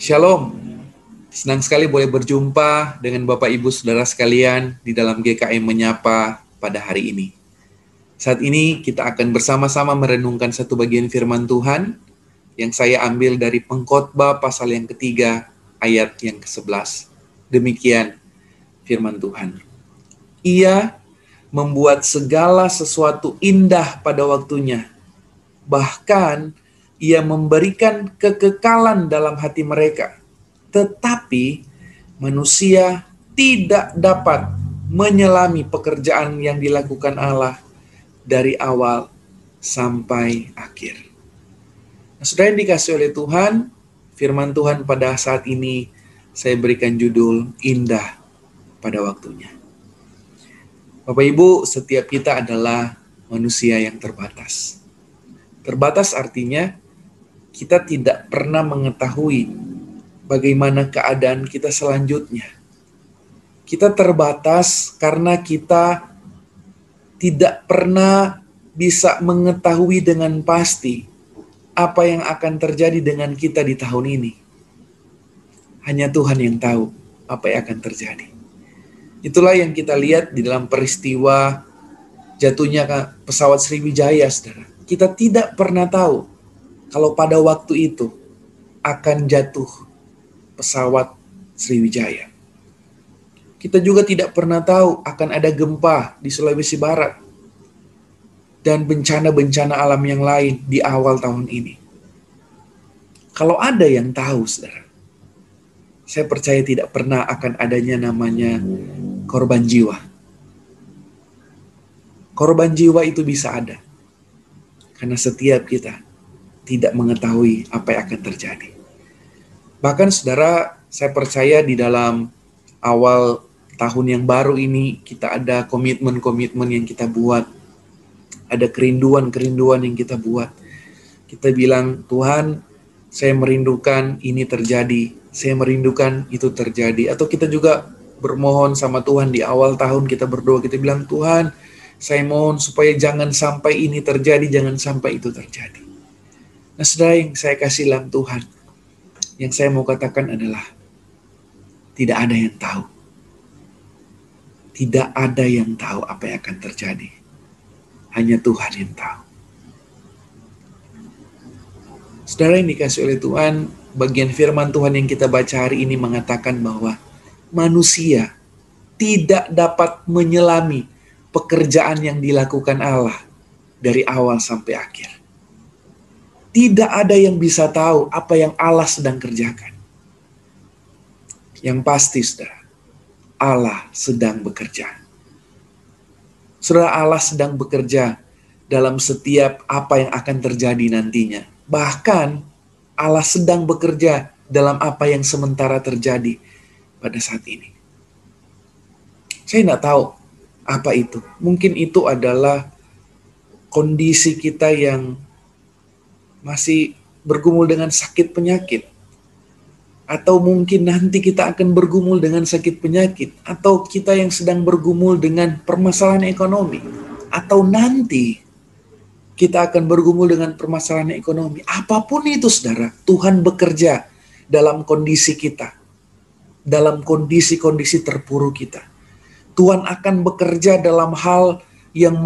Shalom. Senang sekali boleh berjumpa dengan Bapak Ibu Saudara sekalian di dalam GKM Menyapa pada hari ini. Saat ini kita akan bersama-sama merenungkan satu bagian firman Tuhan yang saya ambil dari pengkhotbah pasal yang ketiga ayat yang ke-11. Demikian firman Tuhan. Ia membuat segala sesuatu indah pada waktunya. Bahkan ia memberikan kekekalan dalam hati mereka. Tetapi manusia tidak dapat menyelami pekerjaan yang dilakukan Allah dari awal sampai akhir. Nah, sudah yang dikasih oleh Tuhan, firman Tuhan pada saat ini saya berikan judul Indah pada waktunya. Bapak Ibu, setiap kita adalah manusia yang terbatas. Terbatas artinya kita tidak pernah mengetahui bagaimana keadaan kita selanjutnya. Kita terbatas karena kita tidak pernah bisa mengetahui dengan pasti apa yang akan terjadi dengan kita di tahun ini. Hanya Tuhan yang tahu apa yang akan terjadi. Itulah yang kita lihat di dalam peristiwa jatuhnya pesawat Sriwijaya, saudara. Kita tidak pernah tahu kalau pada waktu itu akan jatuh pesawat Sriwijaya. Kita juga tidak pernah tahu akan ada gempa di Sulawesi Barat dan bencana-bencana alam yang lain di awal tahun ini. Kalau ada yang tahu, saudara, saya percaya tidak pernah akan adanya namanya korban jiwa. Korban jiwa itu bisa ada. Karena setiap kita tidak mengetahui apa yang akan terjadi. Bahkan saudara, saya percaya di dalam awal tahun yang baru ini kita ada komitmen-komitmen yang kita buat. Ada kerinduan-kerinduan yang kita buat. Kita bilang, Tuhan, saya merindukan ini terjadi. Saya merindukan itu terjadi. Atau kita juga bermohon sama Tuhan di awal tahun kita berdoa. Kita bilang, Tuhan, saya mohon supaya jangan sampai ini terjadi, jangan sampai itu terjadi. Nah, saudara yang saya kasih dalam Tuhan, yang saya mau katakan adalah tidak ada yang tahu. Tidak ada yang tahu apa yang akan terjadi. Hanya Tuhan yang tahu. Saudara yang dikasih oleh Tuhan, bagian firman Tuhan yang kita baca hari ini mengatakan bahwa manusia tidak dapat menyelami pekerjaan yang dilakukan Allah dari awal sampai akhir. Tidak ada yang bisa tahu apa yang Allah sedang kerjakan. Yang pasti, saudara, Allah sedang bekerja. Saudara, Allah sedang bekerja dalam setiap apa yang akan terjadi nantinya. Bahkan Allah sedang bekerja dalam apa yang sementara terjadi pada saat ini. Saya tidak tahu apa itu. Mungkin itu adalah kondisi kita yang masih bergumul dengan sakit penyakit, atau mungkin nanti kita akan bergumul dengan sakit penyakit, atau kita yang sedang bergumul dengan permasalahan ekonomi, atau nanti kita akan bergumul dengan permasalahan ekonomi. Apa pun itu, saudara, Tuhan bekerja dalam kondisi kita, dalam kondisi-kondisi terpuruk kita. Tuhan akan bekerja dalam hal yang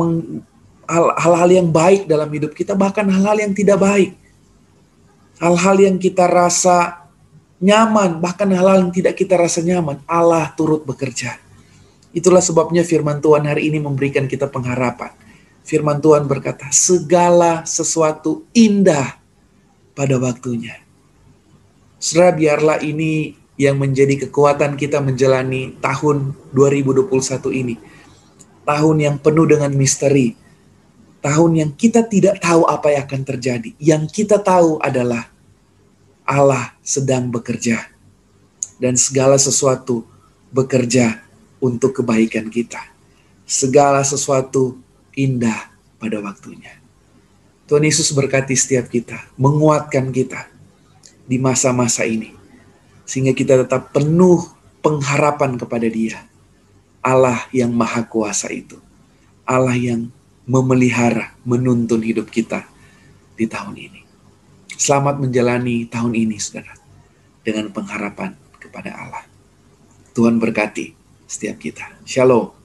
hal-hal yang baik dalam hidup kita, bahkan hal-hal yang tidak baik. Hal-hal yang kita rasa nyaman, bahkan hal-hal yang tidak kita rasa nyaman, Allah turut bekerja. Itulah sebabnya firman Tuhan hari ini memberikan kita pengharapan. Firman Tuhan berkata, segala sesuatu indah pada waktunya. Saudara, biarlah ini yang menjadi kekuatan kita menjalani tahun 2021 ini. Tahun yang penuh dengan misteri, tahun yang kita tidak tahu apa yang akan terjadi. Yang kita tahu adalah Allah sedang bekerja dan segala sesuatu bekerja untuk kebaikan kita. Segala sesuatu indah pada waktunya. Tuhan Yesus berkati setiap kita, menguatkan kita di masa-masa ini. Sehingga kita tetap penuh pengharapan kepada dia. Allah yang maha kuasa itu. Allah yang memelihara, menuntun hidup kita di tahun ini. Selamat menjalani tahun ini, saudara. dengan pengharapan kepada Allah. Tuhan berkati setiap kita. Shalom.